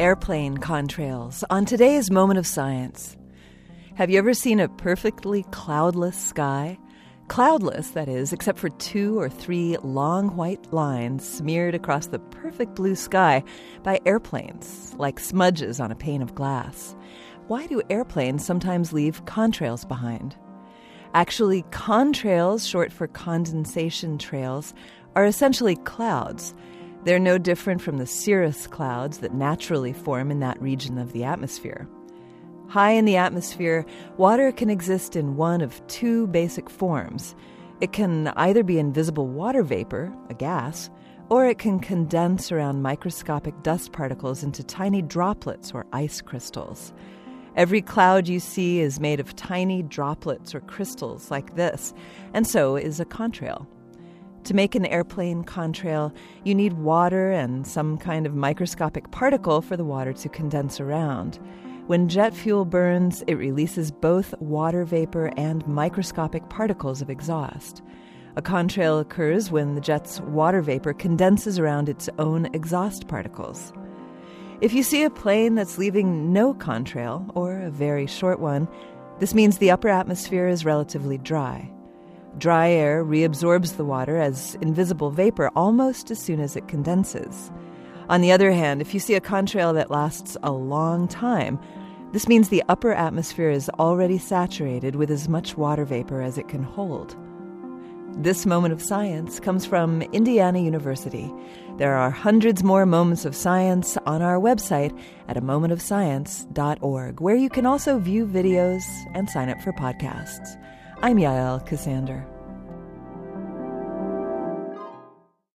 Airplane contrails on today's Moment of Science. Have you ever seen a perfectly cloudless sky? Cloudless, that is, except for two or three long white lines smeared across the perfect blue sky by airplanes, like smudges on a pane of glass. Why do airplanes sometimes leave contrails behind? Actually, contrails, short for condensation trails, are essentially clouds they're no different from the cirrus clouds that naturally form in that region of the atmosphere. High in the atmosphere, water can exist in one of two basic forms. It can either be invisible water vapor, a gas, or it can condense around microscopic dust particles into tiny droplets or ice crystals. Every cloud you see is made of tiny droplets or crystals like this, and so is a contrail. To make an airplane contrail, you need water and some kind of microscopic particle for the water to condense around. When jet fuel burns, it releases both water vapor and microscopic particles of exhaust. A contrail occurs when the jet's water vapor condenses around its own exhaust particles. If you see a plane that's leaving no contrail, or a very short one, this means the upper atmosphere is relatively dry. Dry air reabsorbs the water as invisible vapor almost as soon as it condenses. On the other hand, if you see a contrail that lasts a long time, this means the upper atmosphere is already saturated with as much water vapor as it can hold. This moment of science comes from Indiana University. There are hundreds more moments of science on our website at a momentofscience.org, where you can also view videos and sign up for podcasts. I'm Yael Ksander.